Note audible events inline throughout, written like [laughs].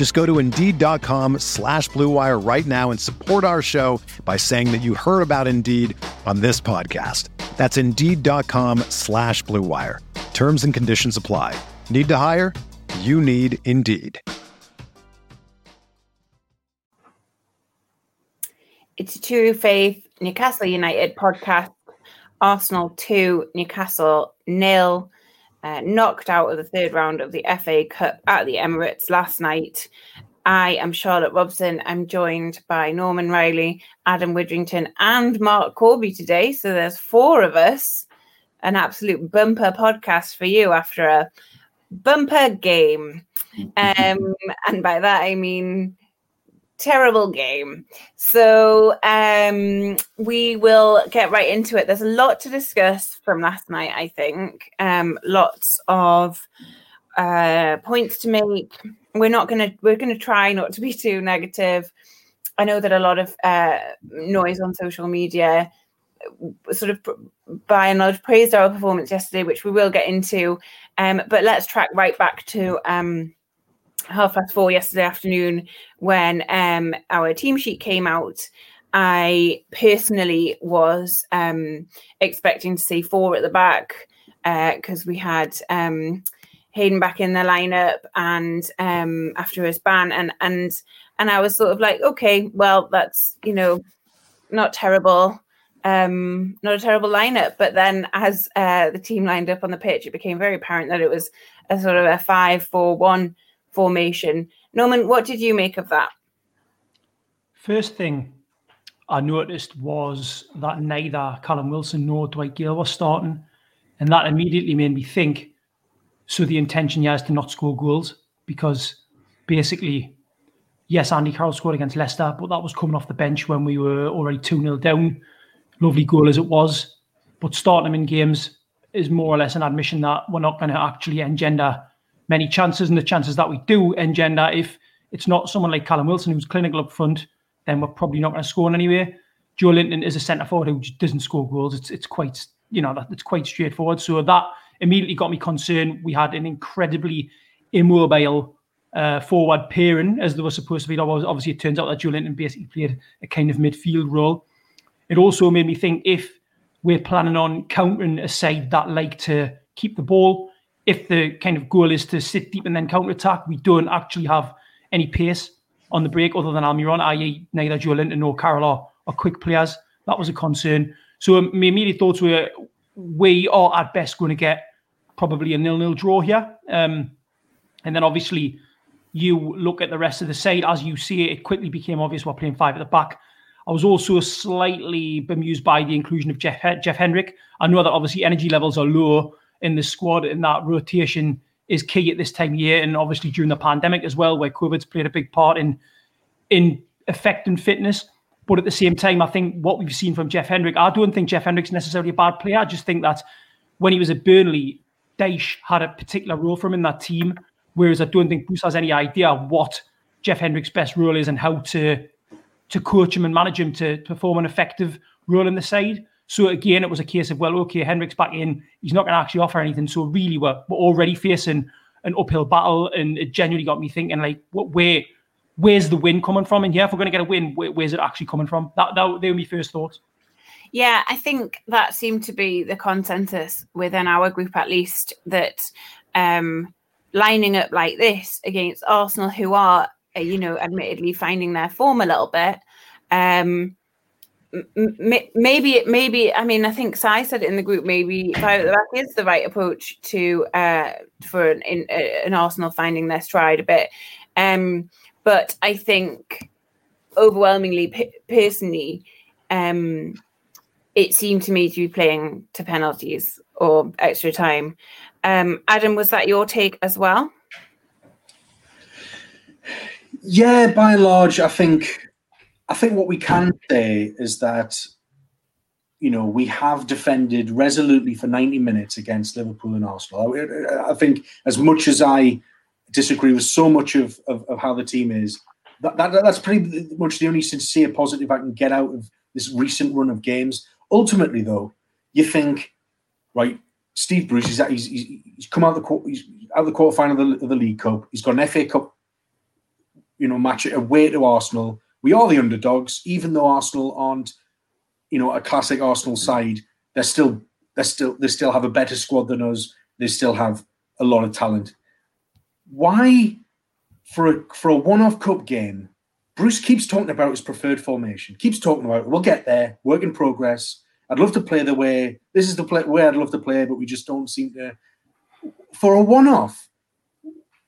Just go to Indeed.com slash BlueWire right now and support our show by saying that you heard about Indeed on this podcast. That's Indeed.com slash BlueWire. Terms and conditions apply. Need to hire? You need Indeed. It's a True Faith Newcastle United podcast. Arsenal 2, Newcastle nil. Uh, knocked out of the third round of the FA Cup at the Emirates last night. I am Charlotte Robson. I'm joined by Norman Riley, Adam Widrington, and Marc Corby today. So there's four of us. An absolute bumper podcast for you after a bumper game. [laughs] Um, and by that I mean terrible game. So um, we will get right into it. There's a lot to discuss from last night, I think. Um, lots of uh, points to make. We're not gonna we're gonna try not to be too negative. I know that a lot of uh, noise on social media sort of by and large praised our performance yesterday, which we will get into. Um, but let's track right back to um, half past four yesterday afternoon when um, our team sheet came out. I personally was um, expecting to see four at the back because uh, we had um, Hayden back in the lineup and um, after his ban, and and and I was sort of like, okay, well, that's you know not terrible, um, not a terrible lineup. But then as uh, the team lined up on the pitch, it became very apparent that it was a sort of a five-four-one formation. Norman, what did you make of that? First thing I noticed was that neither Callum Wilson nor Dwight Gayle was starting. And that immediately made me think so the intention here is to not score goals because basically, yes, Andy Carroll scored against Leicester, but that was coming off the bench when we were already 2 0 down. Lovely goal as it was. But starting him in games is more or less an admission that we're not going to actually engender many chances, and the chances that we do engender, if it's not someone like Callum Wilson who's clinical up front, then we're probably not going to score anyway. Joelinton is a centre forward who just doesn't score goals. It's it's quite you know it's quite straightforward. So that immediately got me concerned. We had an incredibly immobile uh, forward pairing as they were supposed to be. Obviously, it turns out that Joelinton basically played a kind of midfield role. It also made me think if we're planning on countering a side that like to keep the ball, if the kind of goal is to sit deep and then counter attack, we don't actually have any pace on the break other than Almiron, i.e., neither Joelinton nor Carroll are, are quick players. That was a concern. So um, my immediate thoughts were we are at best going to get probably a nil-nil draw here. Um, and then obviously you look at the rest of the side as you see it. It quickly became obvious we're playing five at the back. I was also slightly bemused by the inclusion of Jeff Jeff Hendrick. I know that obviously energy levels are low in the squad, and that rotation is key at this time of year, and obviously during the pandemic as well, where COVID's played a big part in in affecting fitness. But at the same time, I think what we've seen from Jeff Hendrick, I don't think Jeff Hendrick's necessarily a bad player. I just think that when he was at Burnley, Dyche had a particular role for him in that team, whereas I don't think Bruce has any idea what Jeff Hendrick's best role is and how to to coach him and manage him to perform an effective role in the side. So again, it was a case of well, okay, Hendrick's back in. He's not going to actually offer anything. So really, we're, we're already facing an uphill battle, and it genuinely got me thinking, like, what where where's the win coming from? And yeah, if we're going to get a win, where, where's it actually coming from? That that they were my first thoughts. Yeah, I think that seemed to be the consensus within our group, at least, that um, lining up like this against Arsenal, who are, uh, you know, admittedly finding their form a little bit, um, maybe maybe I mean I think Sai said it in the group maybe five at the back is the right approach to uh for an in, uh, an Arsenal finding their stride a bit. Um but I think overwhelmingly p- personally um it seemed to me to be playing to penalties or extra time. Um Adam was that your take as well? Yeah by and large I think I think what we can say is that you know we have defended resolutely for 90 minutes against Liverpool and Arsenal. I, I think as much as I disagree with so much of, of, of how the team is, that, that, that's pretty much the only sincere positive I can get out of this recent run of games. Ultimately, though, you think, right, Steve Bruce, he's, he's, he's come out of the he's out the quarterfinal of the, of the League Cup. He's got an FA Cup, you know, match away to Arsenal we are the underdogs, even though Arsenal aren't, you know, a classic Arsenal side. They're still they still they still have a better squad than us. They still have a lot of talent. Why, for a for a one-off cup game, Bruce keeps talking about his preferred formation. Keeps talking about we'll get there, work in progress. I'd love to play the way this is the play, way I'd love to play, but we just don't seem to. For a one-off,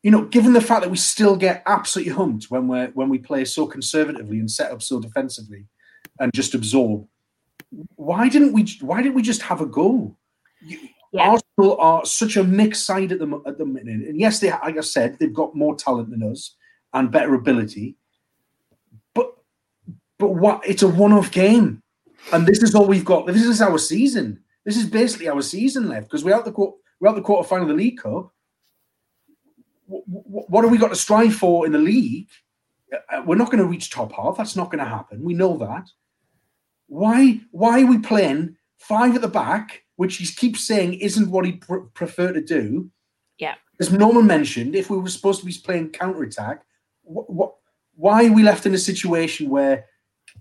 you know, given the fact that we still get absolutely humped when we when we play so conservatively and set up so defensively and just absorb, why didn't we? Why didn't we just have a go? Yeah. Arsenal are such a mixed side at the at the minute, and yes, they like I said, they've got more talent than us and better ability, but but what? It's a one-off game, and this is all we've got. This is our season. This is basically our season left because we're out the we're out the quarter final of the League Cup what have we got to strive for in the league? Uh, we're not going to reach top half. That's not going to happen. We know that. Why? Why are we playing five at the back, which he keeps saying isn't what he'd pr- prefer to do? Yeah. As Norman mentioned, if we were supposed to be playing counter attack, what, what? Why are we left in a situation where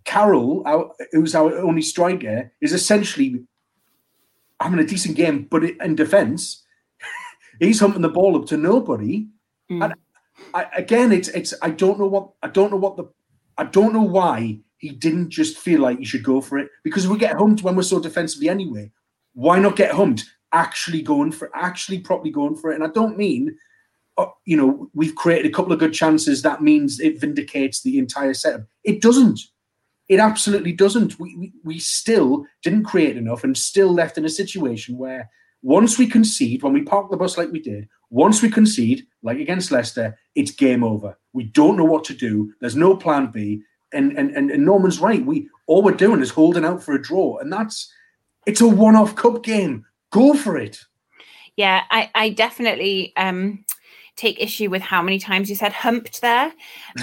Carroll, our, who's our only striker, is essentially having a decent game, but in defence, [laughs] he's humping the ball up to nobody Mm. And I, again, it's it's I don't know what I don't know what the I don't know why he didn't just feel like he should go for it because we get humped when we're so defensively anyway. Why not get humped? Actually going for actually properly going for it. And I don't mean, uh, you know, we've created a couple of good chances. That means it vindicates the entire setup. It doesn't. It absolutely doesn't. We, we, we still didn't create enough and still left in a situation where once we concede, when we park the bus like we did, once we concede, like against Leicester, it's game over. We don't know what to do. There's no plan B. And and and, and Norman's right. We all we're doing is holding out for a draw, and that's it's a one-off cup game. Go for it. Yeah, I I definitely um take issue with how many times you said humped there,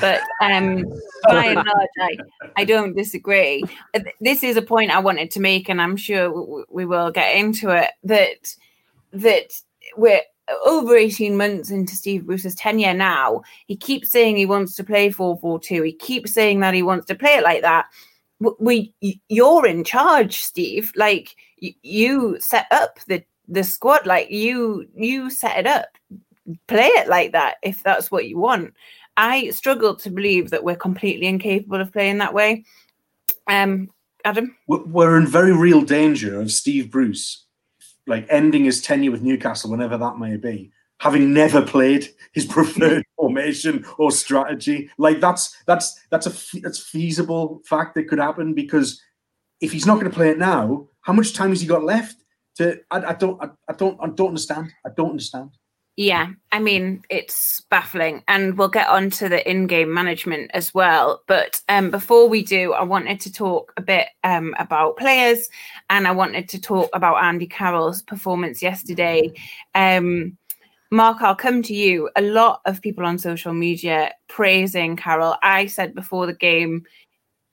but um, by and large, I, I don't disagree. This is a point I wanted to make, and I'm sure we will get into it. That that we're over 18 months into Steve Bruce's tenure now. He keeps saying he wants to play 4-4-2. He keeps saying that he wants to play it like that. We, you're in charge, Steve. Like you set up the the squad. Like you, you set it up play it like that if that's what you want. I struggle to believe that we're completely incapable of playing that way. Um, Adam, we're in very real danger of Steve Bruce, like ending his tenure with Newcastle, whenever that may be, having never played his [laughs] preferred formation or strategy. Like that's that's that's a that's feasible fact that could happen because if he's not going to play it now, how much time has he got left? To I, I don't I, I don't I don't understand. I don't understand. Yeah, I mean, it's baffling. And we'll get on to the in game management as well. But um, before we do, I wanted to talk a bit um, about players and I wanted to talk about Andy Carroll's performance yesterday. Um, Marc, I'll come to you. A lot of people on social media praising Carroll. I said before the game,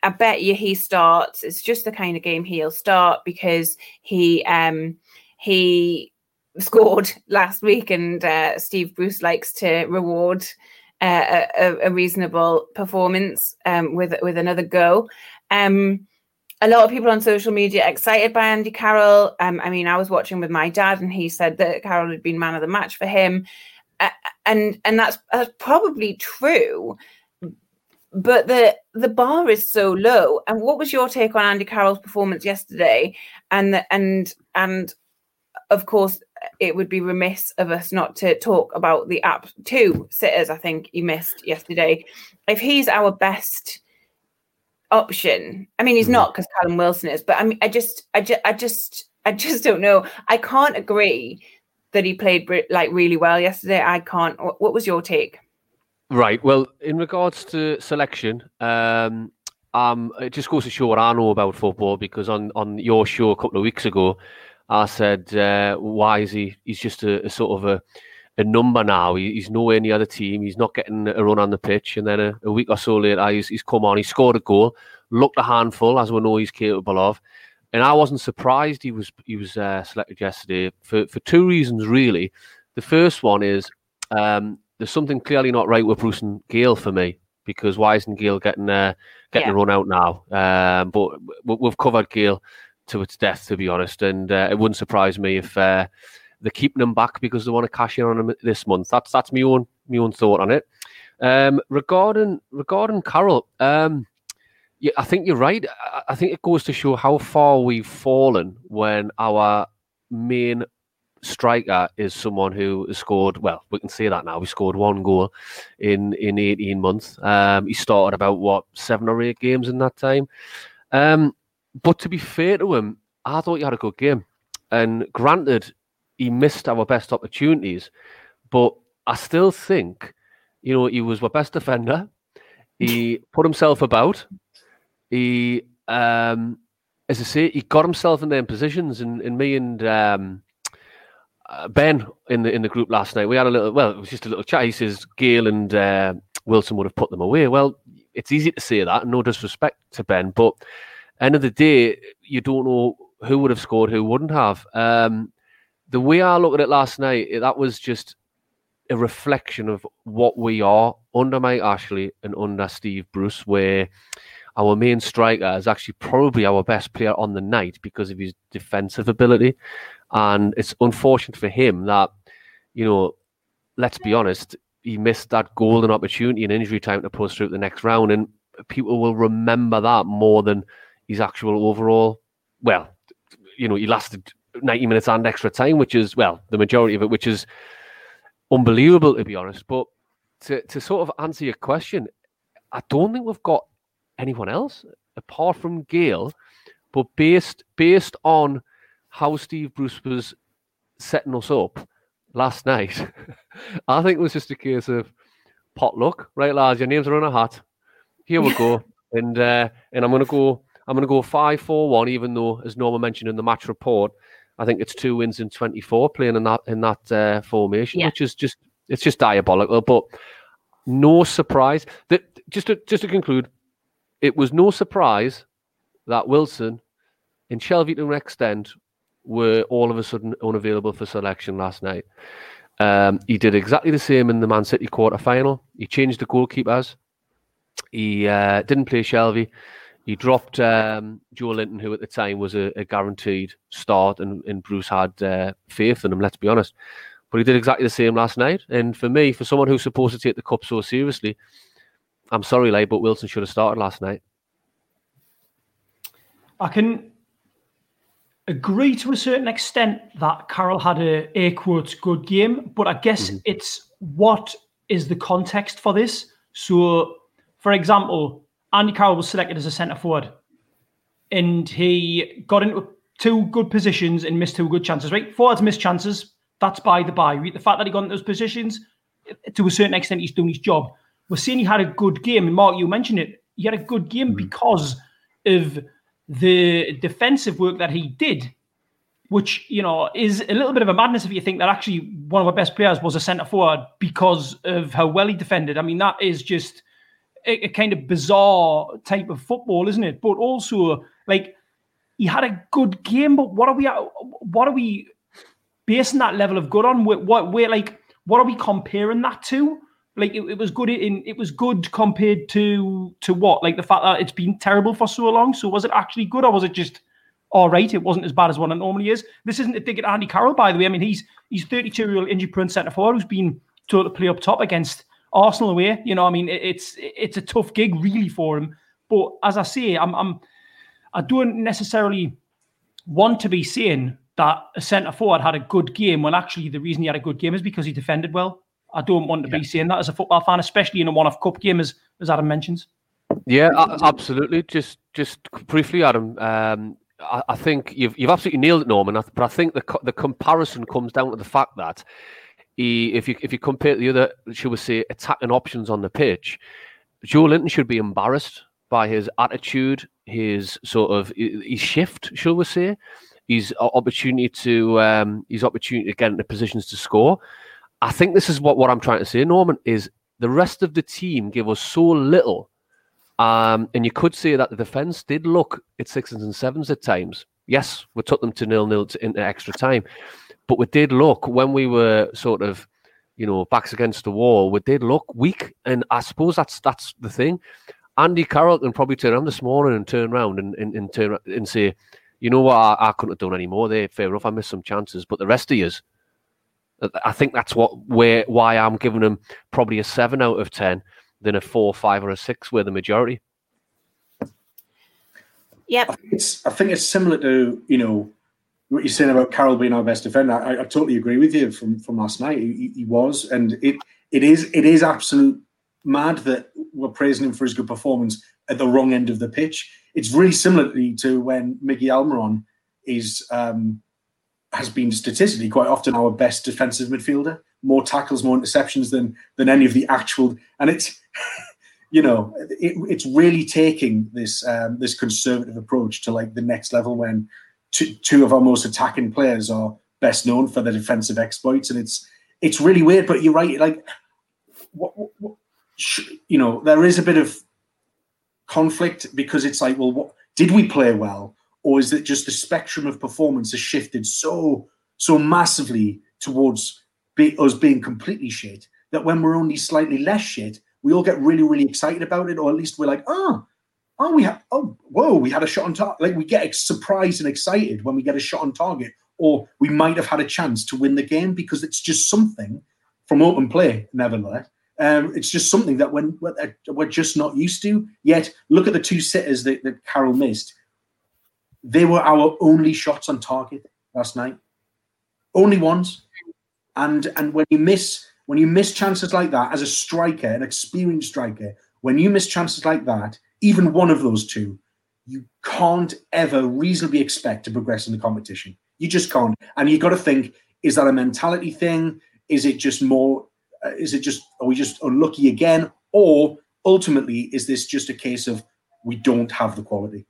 I bet you he starts. It's just the kind of game he'll start because he um he scored last week, and uh, Steve Bruce likes to reward uh, a, a, reasonable performance um, with with another go. Um, a lot of people on social media excited by Andy Carroll. Um, I mean, I was watching with my dad, and he said that Carroll had been man of the match for him, uh, and and that's, that's probably true. but the the bar is so low. And what was your take on Andy Carroll's performance yesterday? And the, and and of course, it would be remiss of us not to talk about the app two sitters. I think he missed yesterday. If he's our best option, I mean, he's mm. not because Callum Wilson is. But I mean, I just, I just, I just, I just don't know. I can't agree that he played like really well yesterday. I can't. What was your take? Right. Well, in regards to selection, um, um, it just goes to show what I know about football because on, on your show a couple of weeks ago, I said, uh, why is he? He's just a, a sort of a, a number now. He, he's nowhere near the other team. He's not getting a run on the pitch. And then a, a week or so later, he's, he's come on. He scored a goal, looked a handful, as we know he's capable of. And I wasn't surprised he was he was uh, selected yesterday for, for two reasons, really. The first one is um, there's something clearly not right with Bruce and Gayle for me because why isn't Gayle getting uh, getting yeah. a run out now? Um, but we've covered Gayle to its death, to be honest, and uh, it wouldn't surprise me if uh, they're keeping him back because they want to cash in on him this month. That's that's my own my own thought on it. Um, regarding regarding Carroll, um, yeah, I think you're right. I, I think it goes to show how far we've fallen when our main striker is someone who has scored. Well, we can say that now. He scored one goal in in 18 months. Um, he started about what seven or eight games in that time. Um, but to be fair to him, I thought he had a good game. And granted, he missed our best opportunities, but I still think, you know, he was our best defender. He [laughs] put himself about. He, um, as I say, he got himself in them positions. And, and me and um, uh, Ben in the in the group last night, we had a little. Well, it was just a little chat. He says Gayle and uh, Wilson would have put them away. Well, it's easy to say that. No disrespect to Ben, but end of the day, you don't know who would have scored, who wouldn't have. Um, the way I looked at it last night, that was just a reflection of what we are under Mike Ashley and under Steve Bruce, where our main striker is actually probably our best player on the night because of his defensive ability. And it's unfortunate for him that, you know, let's be honest, he missed that golden opportunity in injury time to push through the next round. And people will remember that more than his actual overall. Well, you know, he lasted 90 minutes and extra time, which is, well, the majority of it, which is unbelievable, to be honest. But to, to sort of answer your question, I don't think we've got anyone else apart from Gayle, but based based on how Steve Bruce was setting us up last night, [laughs] I think it was just a case of potluck, right, lads? Your names are on a hat. Here we go, [laughs] and uh, and I'm gonna go I'm going to go 5 4 1, even though, as Norman mentioned in the match report, I think it's two wins in 24 playing in that in that uh, formation, yeah. which is just it's just diabolical. But no surprise that just to just to conclude, it was no surprise that Wilson in Shelvey to an extent were all of a sudden unavailable for selection last night. Um, he did exactly the same in the Man City quarter final. He changed the goalkeepers. He uh, didn't play Shelvey. He dropped um, Joelinton, who at the time was a, a guaranteed start, and, and Bruce had uh, faith in him, let's be honest. But he did exactly the same last night. And for me, for someone who's supposed to take the cup so seriously, I'm sorry, like, but Wilson should have started last night. I can agree to a certain extent that Carroll had a air quotes good game, but I guess mm-hmm. it's what is the context for this. So, for example, Andy Carroll was selected as a centre forward, and he got into two good positions and missed two good chances. Right, forwards miss chances. That's by the by. The fact that he got into those positions, to a certain extent, he's doing his job. We're seeing he had a good game, and Marc, you mentioned it. He had a good game mm-hmm. because of the defensive work that he did, which you know is a little bit of a madness if you think that actually one of our best players was a centre forward because of how well he defended. I mean, that is just a, a kind of bizarre type of football, isn't it? But also, like, he had a good game, but what are we what are we basing that level of good on? What we're like, what are we comparing that to? Like it, it, was good in it was good compared to to what? Like the fact that it's been terrible for so long. So was it actually good or was it just all right? It wasn't as bad as what it normally is. This isn't a dig at Andy Carroll, by the way. I mean, he's he's 32 year old injury prone centre forward who's been told to play up top against Arsenal away. You know, I mean, it's it's a tough gig really for him. But as I say, I'm, I'm I don't necessarily want to be saying that a centre forward had a good game when actually the reason he had a good game is because he defended well. I don't want to yeah. be saying that as a football fan, especially in a one-off cup game, as as Adam mentions. Yeah, absolutely. Just just briefly, Adam. Um, I, I, think you've you've absolutely nailed it, Norman. But I think the the comparison comes down to the fact that he, if you if you compare the other, shall we say, attacking options on the pitch, Joelinton should be embarrassed by his attitude, his sort of his shift, shall we say, his opportunity to um, his opportunity to get into positions to score. I think this is what, what I'm trying to say, Norman, is the rest of the team give us so little. Um, and you could say that the defence did look at sixes and sevens at times. Yes, we took them to nil nil into extra time. But we did look when we were sort of, you know, backs against the wall, we did look weak. And I suppose that's that's the thing. Andy Carroll can probably turn around this morning and turn around and, and, and turn and say, you know what, I, I couldn't have done any more there. Fair enough, I missed some chances. But the rest of yous, uh, I think that's what where why I'm giving them probably a seven out of ten than a four, five, or a six, where the majority. Yep. I think it's, I think it's similar to you know what you're saying about Carroll being our best defender. I, I totally agree with you from from last night. He, he, was, and it it is it is absolute mad that we're praising him for his good performance at the wrong end of the pitch. It's really similar to when Miggy Almiron is um, has been statistically quite often our best defensive midfielder, more tackles, more interceptions than than any of the actual. And it's [laughs] you know it, it's really taking this um, this conservative approach to like the next level when two, two of our most attacking players are best known for their defensive exploits, and it's it's really weird. But you're right, like what, what, you know, there is a bit of conflict because it's like, well, what did we play well, or is it just the spectrum of performance has shifted so so massively towards be, us being completely shit that when we're only slightly less shit, we all get really really excited about it, or at least we're like, oh, oh, we have, oh, whoa, we had a shot on target. Like we get surprised and excited when we get a shot on target, or we might have had a chance to win the game because it's just something from open play, nevertheless. Um, it's just something that when we're just not used to. Yet, look at the two sitters that, that missed. They were our only shots on target last night, only ones. And and when you miss when you miss chances like that as a striker, an experienced striker, when you miss chances like that, even one of those two, you can't ever reasonably expect to progress in the competition. You just can't. And you've got to think: is that a mentality thing? Is it just more? Uh, is it just are we just unlucky again, or ultimately is this just a case of we don't have the quality?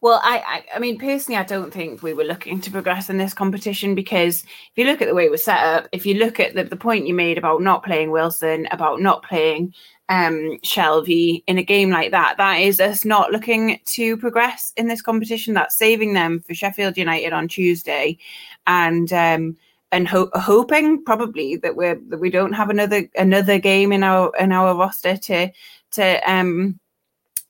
Well, I, I, I, mean, personally, I don't think we were looking to progress in this competition because if you look at the way it was set up, if you look at the, the point you made about not playing Wilson, about not playing um, Shelvey in a game like that, that is us not looking to progress in this competition. That's saving them for Sheffield United on Tuesday, and um, and ho- hoping probably that we that we don't have another another game in our in our roster to to um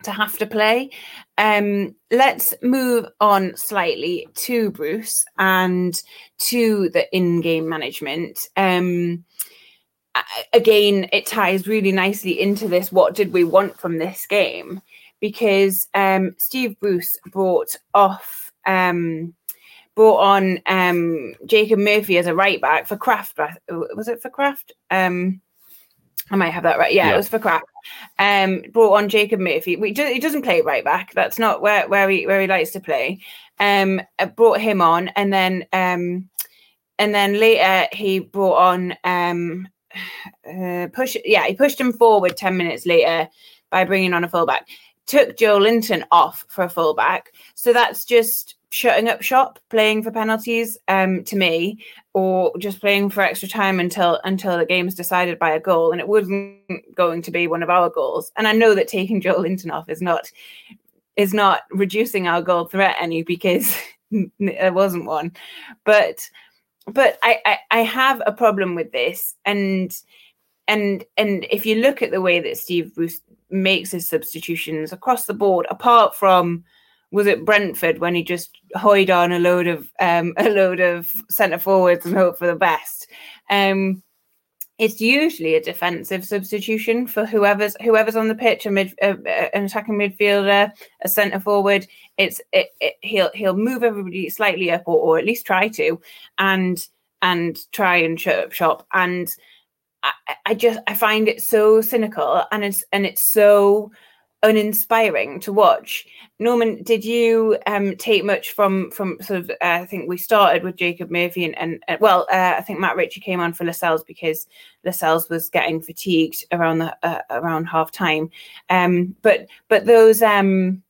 to have to play. Um, let's move on slightly to Bruce and to the in-game management. Um, again, it ties really nicely into this. What did we want from this game? Because um, Steve Bruce brought off, um, brought on um, Jacob Murphy as a right back for Krafth. Was it for Krafth? Um, I might have that right. Yeah, yeah. it was for Krafth. Um, brought on Jacob Murphy. We he doesn't play right back. That's not where where he where he likes to play. Um, brought him on, and then um, and then later he brought on um [sighs] uh, push. Yeah, he pushed him forward ten minutes later by bringing on a fullback. Took Joelinton off for a fullback. So that's just shutting up shop, playing for penalties. Um, to me, or just playing for extra time until until the game's decided by a goal, and it wasn't going to be one of our goals. And I know that taking Joelinton off is not is not reducing our goal threat any because [laughs] there wasn't one, but but I, I, I have a problem with this and and and if you look at the way that Steve Bruce makes his substitutions across the board, apart from was it Brentford when he just hoyed on a load of um, [laughs] a load of centre forwards and hope for the best. Um, it's usually a defensive substitution for whoever's whoever's on the pitch, a mid, uh, an attacking midfielder, a centre forward. It's it, it, he'll he'll move everybody slightly up, or, or at least try to, and and try and shut up shop. And I, I just I find it so cynical, and it's and it's so uninspiring to watch. Norman, did you um, take much from from sort of? Uh, I think we started with Jacob Murphy, and, and uh, well, uh, I think Matt Ritchie came on for Lascelles because Lascelles was getting fatigued around the uh, around half time. Um, but but those um,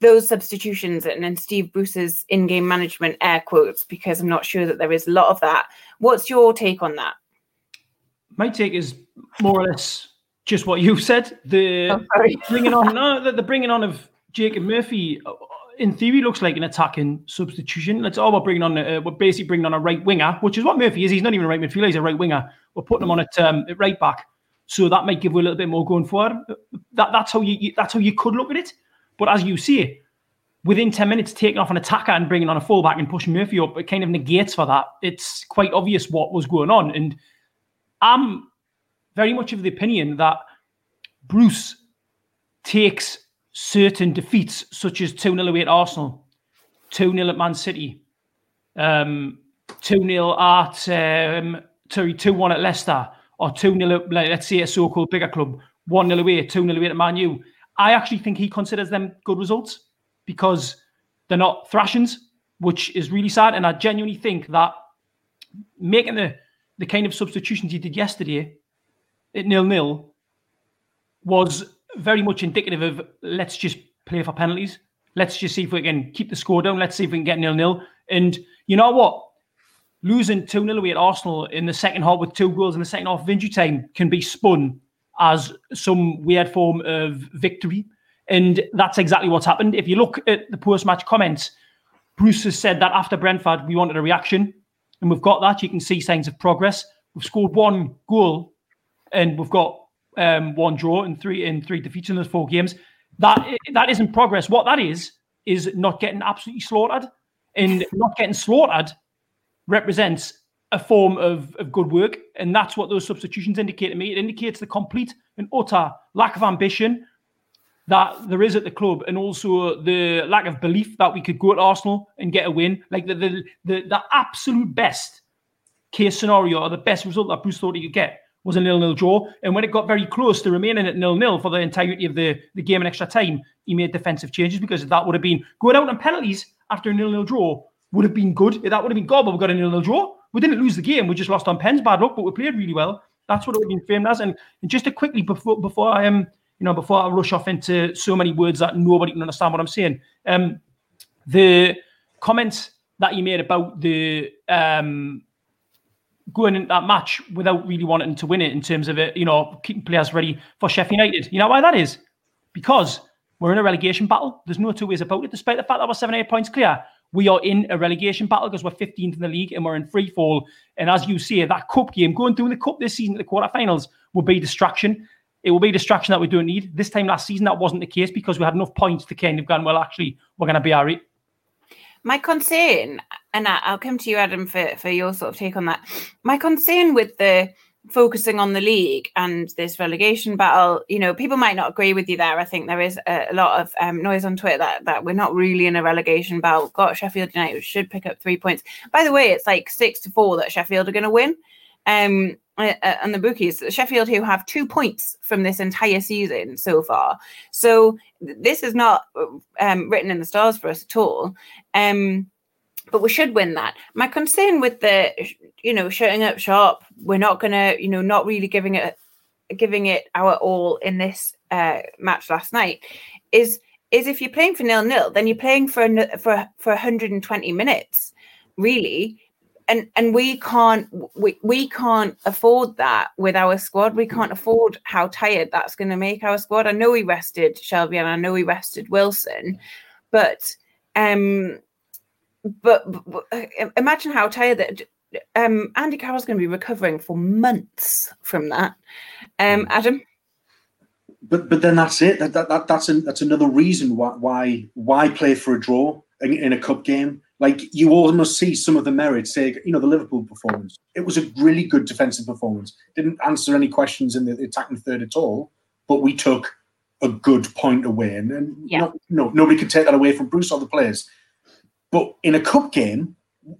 those substitutions and, and Steve Bruce's in-game management air quotes because I'm not sure that there is a lot of that. What's your take on that? My take is more or less just what you said. The oh, [laughs] bringing on no, the, the, bringing on of Jacob Murphy, uh, in theory, looks like an attacking substitution. It's all about bringing on. A, we're basically bringing on a right winger, which is what Murphy is. He's not even a right midfielder; he's a right winger. We're putting him on at, um, at right back, so that might give a little bit more going forward. That that's how you, you that's how you could look at it. But as you see, within 10 minutes taking off an attacker and bringing on a fullback and pushing Murphy up, it kind of negates for that. It's quite obvious what was going on. And I'm very much of the opinion that Bruce takes certain defeats, such as 2 0 away at Arsenal, 2 0 at Man City, um, 2 0 at um, 2 1 at Leicester, or 2 0, like, let's say a so called bigger club, 1 0 away, 2 0 away at Man U. I actually think he considers them good results because they're not thrashings, which is really sad. And I genuinely think that making the, the kind of substitutions he did yesterday at nil nil was very much indicative of let's just play for penalties. Let's just see if we can keep the score down. Let's see if we can get nil nil. And you know what? Losing 2 0 away at Arsenal in the second half with two goals in the second half of injury time can be spun as some weird form of victory. And that's exactly what's happened. If you look at the post match comments, Bruce has said that after Brentford, we wanted a reaction. And we've got that. You can see signs of progress. We've scored one goal and we've got um, one draw and three in three defeats in those four games. That that isn't progress. What that is is not getting absolutely slaughtered. And not getting slaughtered represents a form of, of good work. And that's what those substitutions indicate to me. It indicates the complete and utter lack of ambition that there is at the club, and also the lack of belief that we could go at Arsenal and get a win. Like the the the, the absolute best case scenario or the best result that Bruce thought he could get was a nil-nil draw. And when it got very close to remaining at nil-nil for the entirety of the, the game and extra time, he made defensive changes because that would have been going out on penalties after a nil-nil draw would have been good. That would have been good, but we got a nil-nil draw. We didn't lose the game. We just lost on pens. Bad luck, but we played really well. That's what it would have been framed as. And, just to quickly before before I am um, you know, before I rush off into so many words that nobody can understand what I'm saying. Um, the comments that you made about the um, going into that match without really wanting to win it in terms of it, you know, keeping players ready for Sheffield United. You know why that is? Because we're in a relegation battle. There's no two ways about it. Despite the fact that we're seven, eight points clear, we are in a relegation battle because we're 15th in the league and we're in free fall. And as you say, that cup game, going through the cup this season, the quarterfinals, will be distraction. It will be distraction that we don't need. This time last season, that wasn't the case because we had enough points to kind of go, well, actually, we're going to be all right. My concern, and I'll come to you, Adam, for, for your sort of take on that. My concern with the focusing on the league and this relegation battle, you know, people might not agree with you there. I think there is a, a lot of um, noise on Twitter that, that we're not really in a relegation battle. Got Sheffield United should pick up three points. By the way, it's like six to four that Sheffield are going to win. Um, uh, uh, and the bookies, Sheffield, who have two points from this entire season so far. So this is not um, written in the stars for us at all. Um, but we should win that. My concern with the, you know, shutting up shop, we're not gonna, you know, not really giving it, giving it our all in this uh, match last night, is is if you're playing for nil nil, then you're playing for for for 120 minutes, really. And and we can't we, we can't afford that with our squad. We can't afford how tired that's going to make our squad. I know we rested Shelvey and i know we rested wilson but um but, but uh, imagine how tired that um andy carroll's going to be recovering for months from that um hmm. adam but but then that's it that, that, that that's an, that's another reason why why why play for a draw in, in a cup game like you almost see some of the merits. Say, you know, the Liverpool performance. It was a really good defensive performance. Didn't answer any questions in the attacking third at all, but we took a good point away, and, and Yeah. no, no, nobody could take that away from Bruce or the players. But in a cup game,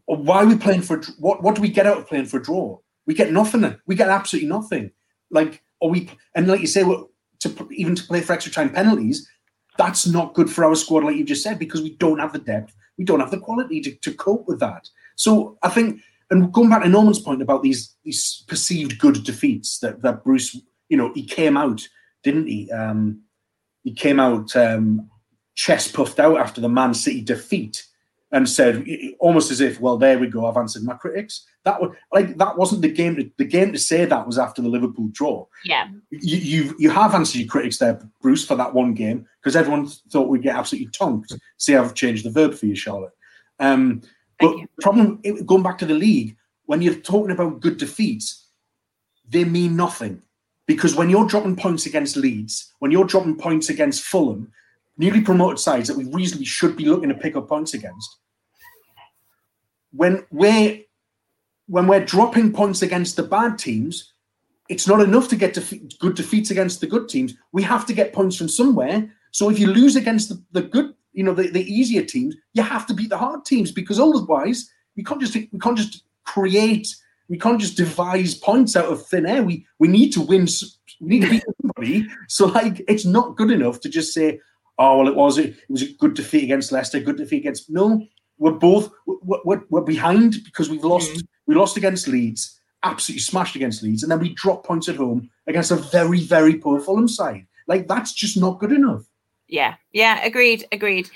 why are we playing for? What what do we get out of playing for a draw? We get nothing. We get absolutely nothing. Like, or we and like you say, to even to play for extra time penalties, that's not good for our squad, like you just said, because we don't have the depth, we don't have the quality to, to cope with that. So I think, and going back to Norman's point about these these perceived good defeats that that Bruce, you know, he came out, didn't he? Um, he came out um, chest puffed out after the Man City defeat and said almost as if, well, there we go, I've answered my critics. That was like that wasn't the game. To, the game to say that was after the Liverpool draw. Yeah. You you, you have answered your critics there, Bruce, for that one game because everyone thought we'd get absolutely tonked. See, I've changed the verb for you, Charlotte. Um, but you. problem going back to the league when you're talking about good defeats, they mean nothing because when you're dropping points against Leeds, when you're dropping points against Fulham, newly promoted sides that we reasonably should be looking to pick up points against, when we're when we're dropping points against the bad teams, it's not enough to get defe- good defeats against the good teams. We have to get points from somewhere. So if you lose against the, the good, you know, the, the easier teams, you have to beat the hard teams because otherwise we can't just we can't just create we can't just devise points out of thin air. We we need to win. We need to beat somebody. So like, it's not good enough to just say, "Oh well, it was it was a good defeat against Leicester, good defeat against." No, we're both we're, we're, we're behind because we've lost. We lost against Leeds, absolutely smashed against Leeds, and then we dropped points at home against a very very poor Fulham side. Like that's just not good enough. Yeah, yeah, agreed, agreed.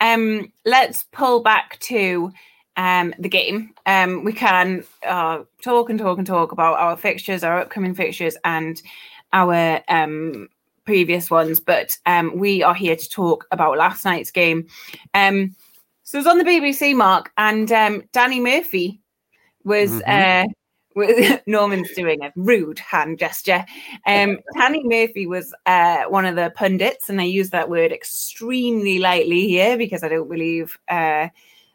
Um, let's pull back to um the game. Um, we can uh talk and talk and talk about our fixtures, our upcoming fixtures, and our um previous ones, but um we are here to talk about last night's game. Um, so it was on the BBC, Marc, and um Danny Murphy was Mhm. uh. [laughs] Norman's doing a rude hand gesture. Um, [laughs] Danny Murphy was uh, one of the pundits, and I use that word extremely lightly here because I don't believe uh,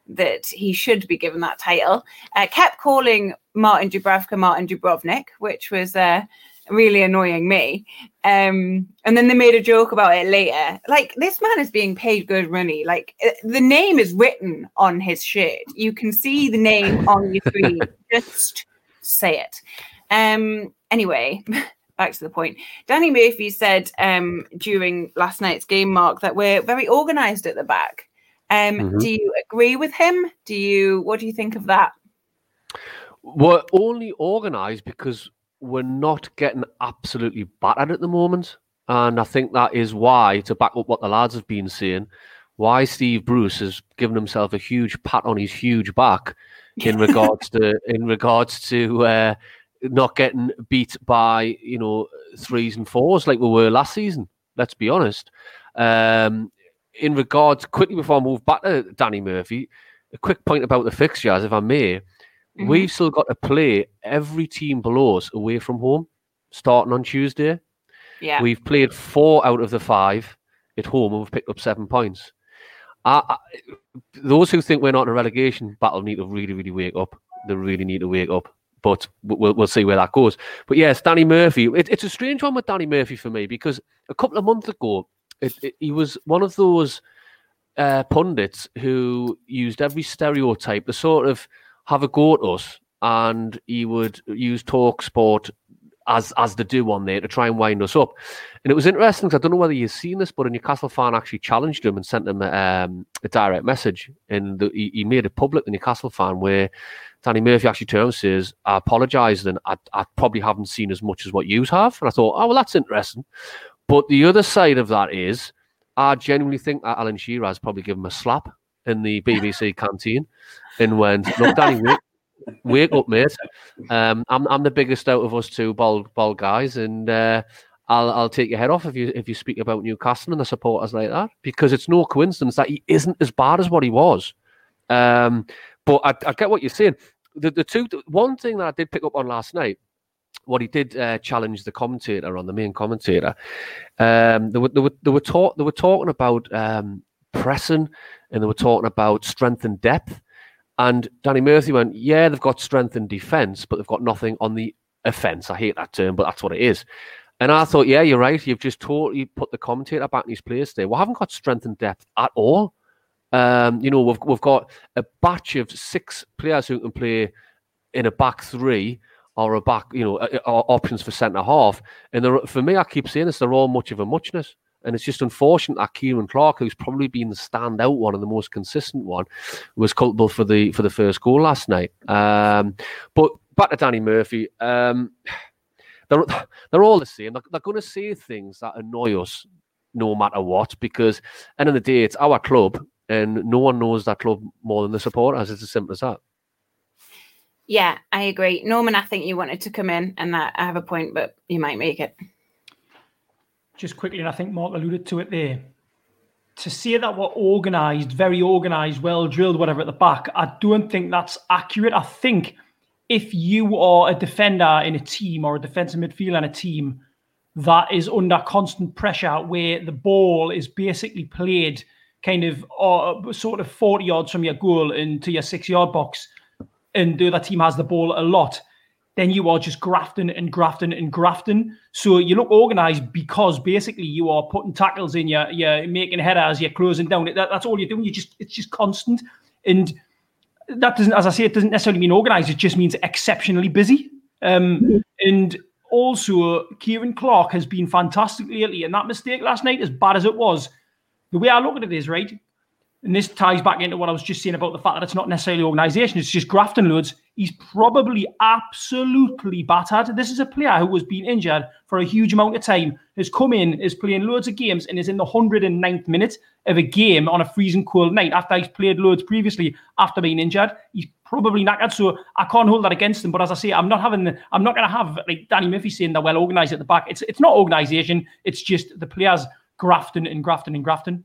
that he should be given that title. Uh, kept calling Martin Dubravka Martin Dubrovnik, which was uh, really annoying me. Um, and then they made a joke about it later. Like this man is being paid good money. Like uh, the name is written on his shirt. You can see the name on your screen. [laughs] Just say it. Um, anyway, [laughs] back to the point. Danny Murphy said um, during last night's game, Marc, that we're very organised at the back. Um, Mhm. Do you agree with him? Do you? What do you think of that? We're only organised because we're not getting absolutely battered at the moment. And I think that is why, to back up what the lads have been saying, why Steve Bruce has given himself a huge pat on his huge back in [laughs] regards to in regards to uh, not getting beat by you know threes and fours like we were last season. Let's be honest. Um, in regards, quickly before I move back to Danny Murphy, a quick point about the fixtures, if I may. Mhm. We've still got to play every team below us away from home, starting on Tuesday. Yeah, We've played four out of the five at home, and we've picked up seven points. I, I, those who think we're not in a relegation battle need to really, really wake up. They really need to wake up. But we- we'll, we'll see where that goes. But yes, Danny Murphy. It, it's a strange one with Danny Murphy for me because a couple of months ago, it, it, he was one of those uh, pundits who used every stereotype the sort of have a go at us, and he would use talk sport as as they do on there to try and wind us up. And it was interesting because I don't know whether you've seen this, but a Newcastle fan actually challenged him and sent him a, um, a direct message, and the, he, he made it public. The Newcastle fan, where Danny Murphy actually turns and says, "I apologise, and I, I probably haven't seen as much as what you have." And I thought, oh well, that's interesting. But the other side of that is, I genuinely think that Alan Shearer has probably given him a slap in the BBC canteen and went, "Look, Danny, wake, wake up, mate. Um, I'm I'm the biggest out of us two bald bald guys, and uh, I'll I'll take your head off if you if you speak about Newcastle and the supporters like that because it's no coincidence that he isn't as bad as what he was. Um, but I, I get what you're saying. The the two one thing that I did pick up on last night, what he did uh, challenge the commentator on the main commentator. Um, they were they were they were talk they were talking about um, pressing and they were talking about strength and depth. And Danny Murphy went, yeah, they've got strength and defence, but they've got nothing on the offence. I hate that term, but that's what it is. And I thought, yeah, you're right. You've just totally put the commentator back in his place there. We haven't got strength and depth at all. Um, you know, we've we've got a batch of six players who can play in a back three or a back, you know, options for centre half. And for me, I keep saying this, they're all much of a muchness. And it's just unfortunate that Ciaran Clark, who's probably been the standout one and the most consistent one, was culpable for the for the first goal last night. Um, but back to Danny Murphy, um, they're they're all the same. They're, they're going to say things that annoy us no matter what, because end of the day, it's our club, and no one knows that club more than the supporters. It's as simple as that. Yeah, I agree. Norman, I think you wanted to come in, and that I have a point, but you might make it just quickly, and I think Marc alluded to it there. To say that we're organised, very organised, well drilled, whatever at the back, I don't think that's accurate. I think if you are a defender in a team or a defensive midfielder in a team that is under constant pressure, where the ball is basically played kind of uh, sort of 40 yards from your goal into your six yard box, and the other team has the ball a lot, then you are just grafting and grafting and grafting. So you look organized because basically you are putting tackles in, you're, you're making headers, you're closing down. That, that's all you're doing. You just it's just constant. And that doesn't, as I say, it doesn't necessarily mean organized. It just means exceptionally busy. Um. And also, Ciaran Clark has been fantastic lately. And that mistake last night, as bad as it was, the way I look at it is right. And this ties back into what I was just saying about the fact that it's not necessarily organisation, it's just grafting loads. He's probably absolutely battered. This is a player who has been injured for a huge amount of time, has come in, is playing loads of games, and is in the 109th minute of a game on a freezing cold night after he's played loads previously after being injured. He's probably knackered, so I can't hold that against him. But as I say, I'm not having, the, I'm not going to have like Danny Murphy saying they're well organised at the back. It's it's not organisation. It's just the players grafting and grafting and grafting.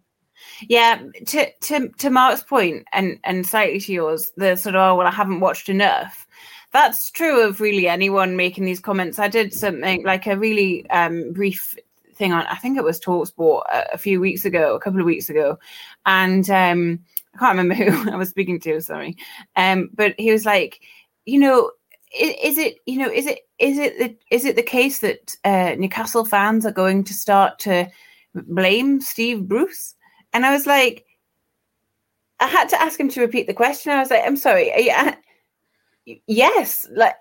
Yeah, to to to Marc's point, and and slightly to yours, the sort of oh well, I haven't watched enough. That's true of really anyone making these comments. I did something like a really um, brief thing on, I think it was Talksport a, a few weeks ago, a couple of weeks ago, and um, I can't remember [laughs] who I was speaking to. Sorry, um, but he was like, you know, is, it you know is it is it the, is it the case that uh, Newcastle fans are going to start to blame Steve Bruce? And I was like, I had to ask him to repeat the question. I was like, I'm sorry. Yes, like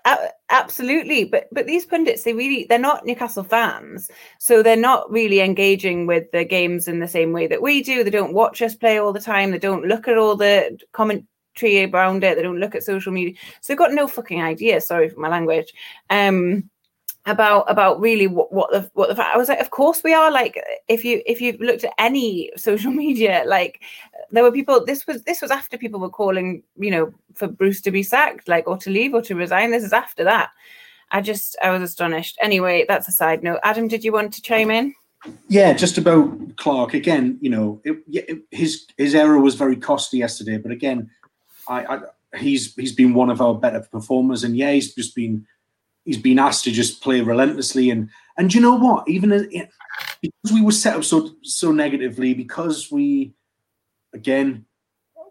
absolutely. But but these pundits, they really they're not Newcastle fans, so they're not really engaging with the games in the same way that we do. They don't watch us play all the time. They don't look at all the commentary around it. They don't look at social media. So they've got no fucking idea. Sorry for my language. Um, about about really what, what the what the I was like, of course we are. Like if you if you've looked at any social [laughs] media, like there were people. This was this was after people were calling, you know, for Bruce to be sacked, like or to leave or to resign. This is after that. I just I was astonished. Anyway, that's a side note. Adam, did you want to chime in? Yeah, just about Clark again. You know, it, it, his his error was very costly yesterday, but again, I, I he's he's been one of our better performers, and yeah, he's just been he's been asked to just play relentlessly. And and you know what? Even because we were set up so so negatively, because we again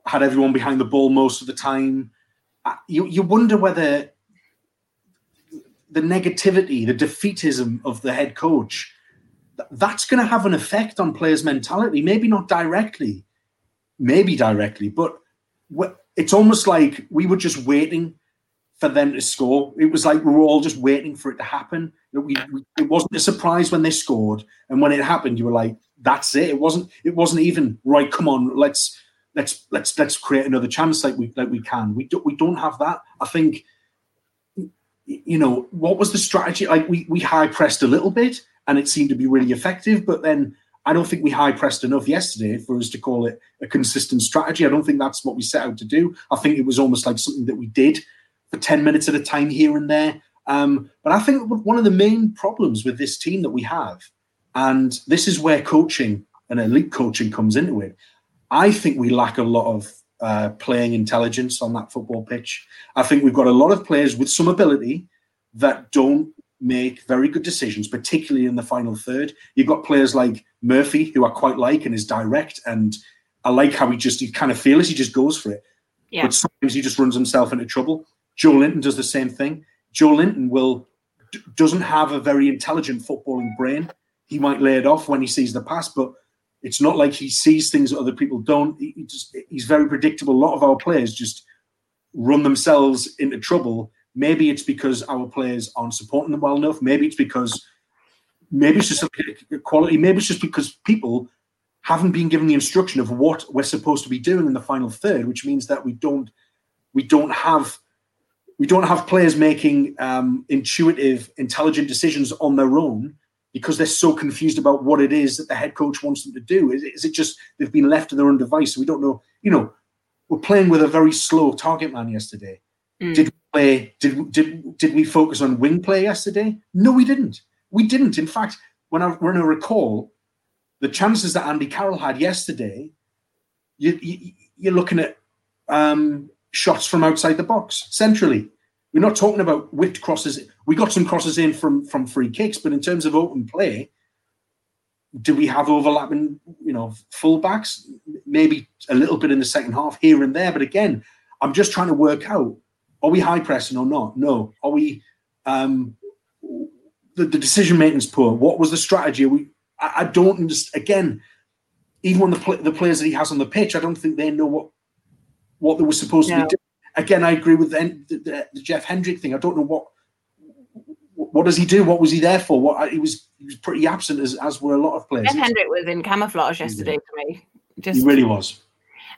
had everyone behind the ball most of the time, uh, you you wonder whether the negativity, the defeatism of the head coach, that's going to have an effect on players' mentality. Maybe not directly, maybe directly, but it's almost like we were just waiting for them to score. It was like we were all just waiting for it to happen. We, we, it wasn't a surprise when they scored, and when it happened, you were like, "That's it." It wasn't. It wasn't even right. Come on, let's let's let's let's create another chance like we like we can. We do, we don't have that. I think. You know what was the strategy? Like we we high pressed a little bit, and it seemed to be really effective. But then I don't think we high pressed enough yesterday for us to call it a consistent strategy. I don't think that's what we set out to do. I think it was almost like something that we did for 10 minutes at a time here and there. Um, but I think one of the main problems with this team that we have, and this is where coaching and elite coaching comes into it, I think we lack a lot of uh, playing intelligence on that football pitch. I think we've got a lot of players with some ability that don't make very good decisions, particularly in the final third. You've got players like Murphy, who I quite like and is direct, and I like how he just he kind of fearless. He just goes for it. Yeah. But sometimes he just runs himself into trouble. Joelinton does the same thing. Joelinton will d- doesn't have a very intelligent footballing brain. He might lay it off when he sees the pass, but it's not like he sees things that other people don't. He, he just he's very predictable. A lot of our players just run themselves into trouble. Maybe it's because our players aren't supporting them well enough. Maybe it's because maybe it's just quality. Maybe it's just because people haven't been given the instruction of what we're supposed to be doing in the final third, which means that we don't we don't have we don't have players making um, intuitive, intelligent decisions on their own because they're so confused about what it is that the head coach wants them to do. Is, is it just they've been left to their own device? We don't know. You know, we're playing with a very slow target man yesterday. Mm. Did we play? Did did did we focus on wing play yesterday? No, we didn't. We didn't. In fact, when I when I recall, the chances that Andy Carroll had yesterday, you, you, you're looking at um, shots from outside the box centrally. We're not talking about whipped crosses. We got some crosses in from from free kicks, but in terms of open play, do we have overlapping, you know, fullbacks? Maybe a little bit in the second half here and there, but again, I'm just trying to work out: are we high pressing or not? No. Are we? Um, the, the decision making is poor. What was the strategy? Are we? I, I don't understand. Again, even when the the players that he has on the pitch, I don't think they know what what they were supposed to be doing. Again, I agree with the, the, the Jeff Hendrick thing. I don't know what what does he do? What was he there for? What he was he was pretty absent as as were a lot of players. Ben Hendrick was in camouflage yesterday for me. Just He really was.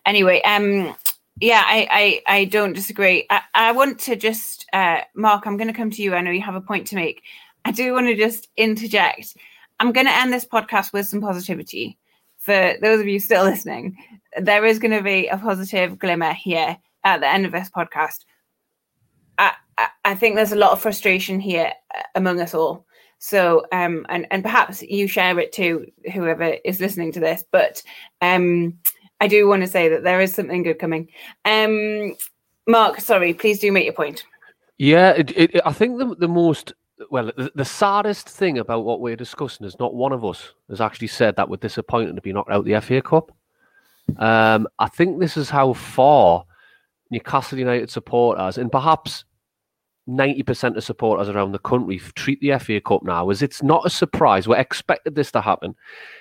anyway, um, yeah, I, I, I don't disagree. I, I want to just, uh, Marc, I'm going to come to you. I know you have a point to make. I do want to just interject. I'm going to end this podcast with some positivity. For those of you still [laughs] listening, there is going to be a positive glimmer here at the end of this podcast. I, I, I think there's a lot of frustration here uh, among us all. So, um, and and perhaps you share it too, whoever is listening to this. But um, I do want to say that there is something good coming. Um, Marc, sorry, please do make your point. Yeah, it, it, I think the the most well, the, the saddest thing about what we're discussing is not one of us has actually said that we're disappointed to be knocked out the FA Cup. Um, I think this is how far Newcastle United supporters and perhaps ninety percent of supporters around the country treat the FA Cup now as it's not a surprise. We expected this to happen.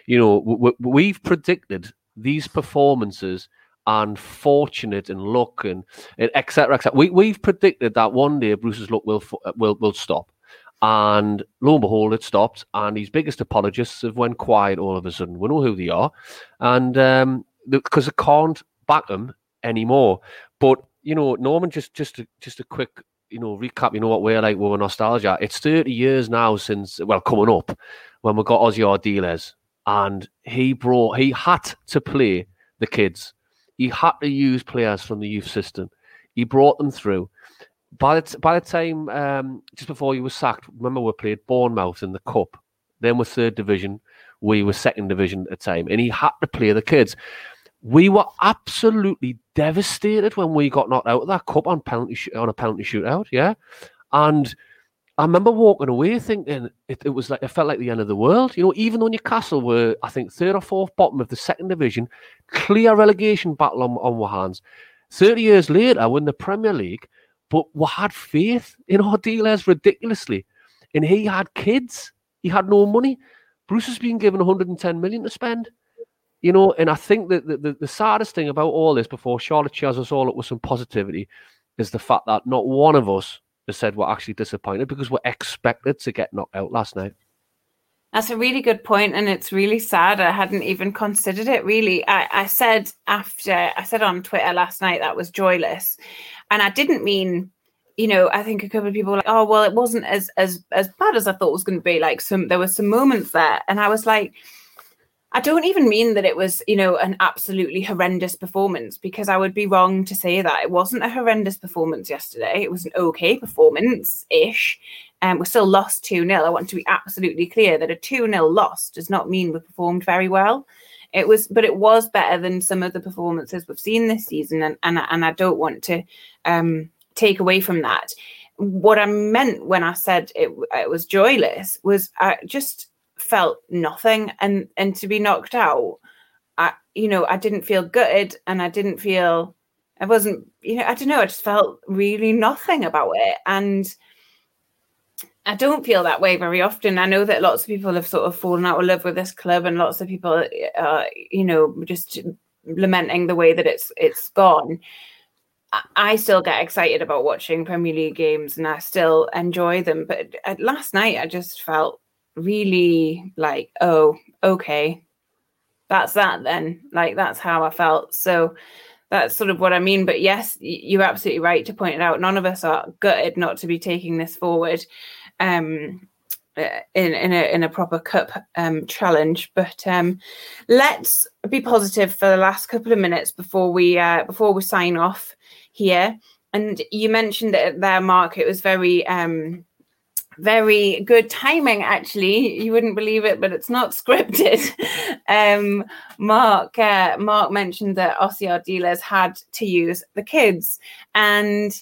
You know, we, we've predicted these performances and fortunate and luck and et etc. etc. We we've predicted that one day Bruce's luck will will will stop, and lo and behold, it stopped. And his biggest apologists have went quiet all of a sudden. We know who they are, and um, because they can't back them anymore. But you know, Norman, just just a, just a quick you know recap. You know what we're like with nostalgia. It's thirty years now since well coming up when we got Ossie Ardiles, and he brought he had to play the kids. He had to use players from the youth system. He brought them through. By the, by the time, um, just before he was sacked, remember we played Bournemouth in the Cup. Then we're third division. We were second division at the time. And he had to play the kids. We were absolutely devastated when we got knocked out of that cup on penalty sh- on a penalty shootout. Yeah, and I remember walking away thinking it, it was like it felt like the end of the world. You know, even though Newcastle were, I think, third or fourth bottom of the second division, clear relegation battle on, on our hands. Thirty years later, we're in the Premier League, but we had faith in Ardiles ridiculously, and he had kids. He had no money. Bruce has been given 110 million to spend. You know, and I think that the, the, the saddest thing about all this, before Charlotte cheers us all up with some positivity, is the fact that not one of us has said we're actually disappointed because we're expected to get knocked out last night. That's a really good point, and it's really sad. I hadn't even considered it. Really, I, I said after I said on Twitter last night that was joyless, and I didn't mean, you know, I think a couple of people were like, oh well, it wasn't as as as bad as I thought it was going to be. Like some, there were some moments there, and I was like, I don't even mean that it was, you know, an absolutely horrendous performance because I would be wrong to say that it wasn't a horrendous performance yesterday. It was an okay performance ish. Um, we still lost 2 0. I want to be absolutely clear that a 2 0 loss does not mean we performed very well. It was, but it was better than some of the performances we've seen this season, and and, and I don't want to um, take away from that. What I meant when I said it, it was joyless was I just felt nothing, and and to be knocked out, I you know I didn't feel gutted, and I didn't feel I wasn't, you know, I don't know. I just felt really nothing about it, and I don't feel that way very often. I know that lots of people have sort of fallen out of love with this club, and lots of people, uh, you know, just lamenting the way that it's it's gone. I still get excited about watching Premier League games, and I still enjoy them. But uh, last night, I just felt really like, oh, okay, that's that then. Like that's how I felt. So that's sort of what I mean. But yes, you're absolutely right to point it out. None of us are gutted not to be taking this forward um, uh, in in a in a proper cup um, challenge. But um, let's be positive for the last couple of minutes before we uh, before we sign off here. And you mentioned it there, Marc. It was very um, very good timing actually. You wouldn't believe it but it's not [laughs] scripted. Um, Marc uh, Marc mentioned that Ossie Ardiles had to use the kids. And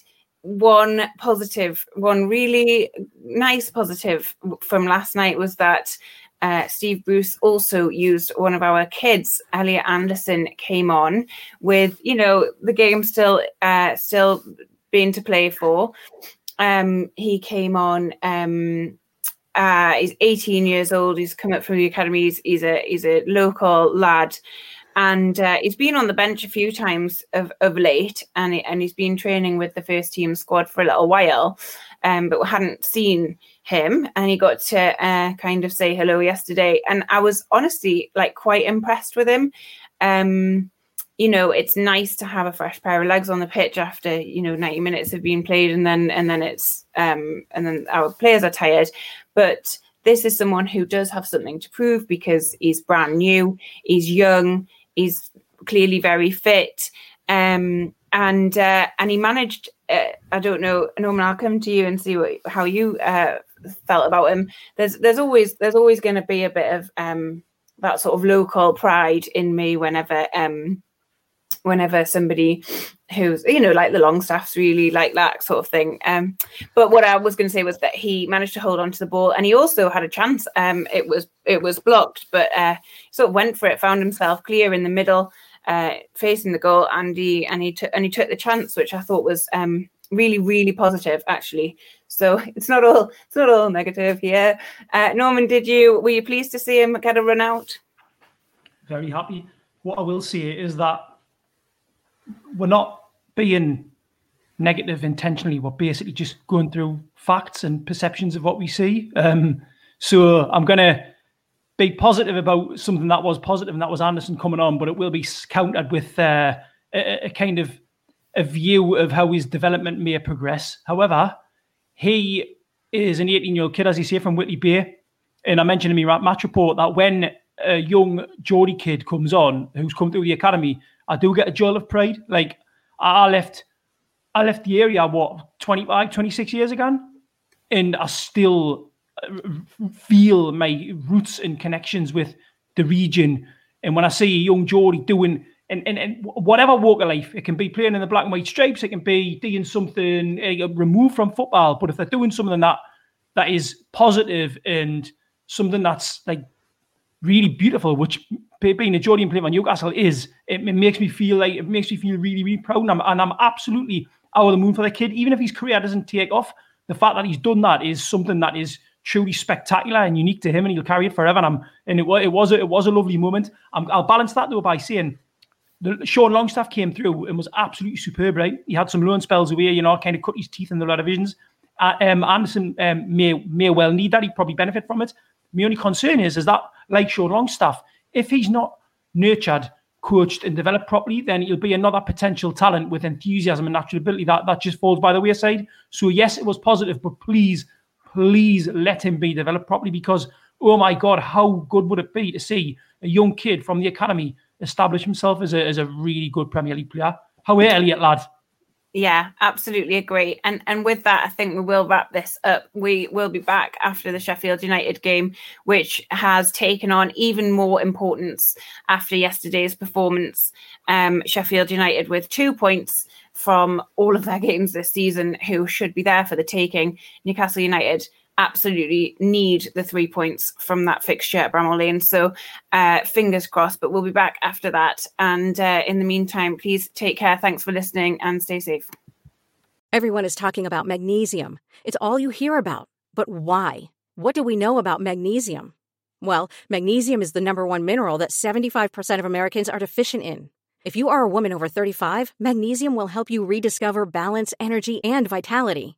one positive one really nice positive from last night was that uh, Steve Bruce also used one of our kids. Elliot Anderson came on with, you know, the game still, uh, still being to play for, um, he came on. Um, uh, he's 18 years old. He's come up from the academy. He's, he's a he's a local lad, and uh, he's been on the bench a few times of, of late, and he, and he's been training with the first team squad for a little while, um, but we hadn't seen him. And he got to uh, kind of say hello yesterday, and I was honestly like quite impressed with him. Um, you know, it's nice to have a fresh pair of legs on the pitch after you know 90 minutes have been played, and then and then it's um, and then our players are tired. But this is someone who does have something to prove because he's brand new, he's young, he's clearly very fit, um, and uh, and he managed. Uh, I don't know, Norman. I'll come to you and see what, how you uh, felt about him. There's there's always there's always going to be a bit of um, that sort of local pride in me whenever um, whenever somebody who's you know like the Longstaffs really like that sort of thing. Um but what i was going to say was that he managed to hold on to the ball and he also had a chance. Um it was it was blocked but uh sort of went for it found himself clear in the middle uh facing the goal and he and he took and he took the chance which i thought was um really really positive actually. So [laughs] it's not all it's not all negative here. Uh norman did you were you pleased to see him get a run out? Very happy. What i will say is that we're not being negative intentionally. We're basically just going through facts and perceptions of what we see. Um, so I'm going to be positive about something that was positive, and that was Anderson coming on, but it will be countered with uh, a, a, kind of a view of how his development may progress. However, he is an 18 year old kid, as you say, from Whitley Bay. And I mentioned in my match report that when a young Geordie kid comes on who's come through the academy, I do get a jolt of pride. Like I left, I left the area what 25, 26 years ago, and I still uh, feel my roots and connections with the region. And when I see a young Geordie doing and, and, and whatever walk of life, it can be playing in the black and white stripes, it can be doing something uh, removed from football. But if they're doing something that that is positive and something that's like really beautiful, which being a Geordie player for Newcastle is, it, it, makes me feel like it makes me feel really, really proud. And I'm, and I'm absolutely out of the moon for the kid. Even if his career doesn't take off, the fact that he's done that is something that is truly spectacular and unique to him, and he'll carry it forever. And I'm, and it, it was a, it was a lovely moment. i will balance that though by saying. The, Sean Longstaff came through and was absolutely superb, right? He had some loan spells away, you know, kind of cut his teeth in the lower divisions. Uh, um, Anderson um, may may well need that. He'd probably benefit from it. My only concern is, is that like Sean Longstaff, if he's not nurtured, coached, and developed properly, then he'll be another potential talent with enthusiasm and natural ability that, that just falls by the wayside. So, yes, it was positive, but please, please let him be developed properly because, oh my God, how good would it be to see a young kid from the academy establish himself as a, as a really good Premier League player? How Elliot, lad? Yeah, absolutely agree. And and with that, I think we will wrap this up. We will be back after the Sheffield United game, which has taken on even more importance after yesterday's performance. Um, Sheffield United with two points from all of their games this season, who should be there for the taking. Newcastle United absolutely need the three points from that fixture at Bramall Lane. So uh, fingers crossed, but we'll be back after that. And uh, in the meantime, please take care. Thanks for listening and stay safe. Everyone is talking about magnesium. It's all you hear about. But why? What do we know about magnesium? Well, magnesium is the number one mineral that 75% of Americans are deficient in. If you are a woman over 35, magnesium will help you rediscover balance, energy, and vitality.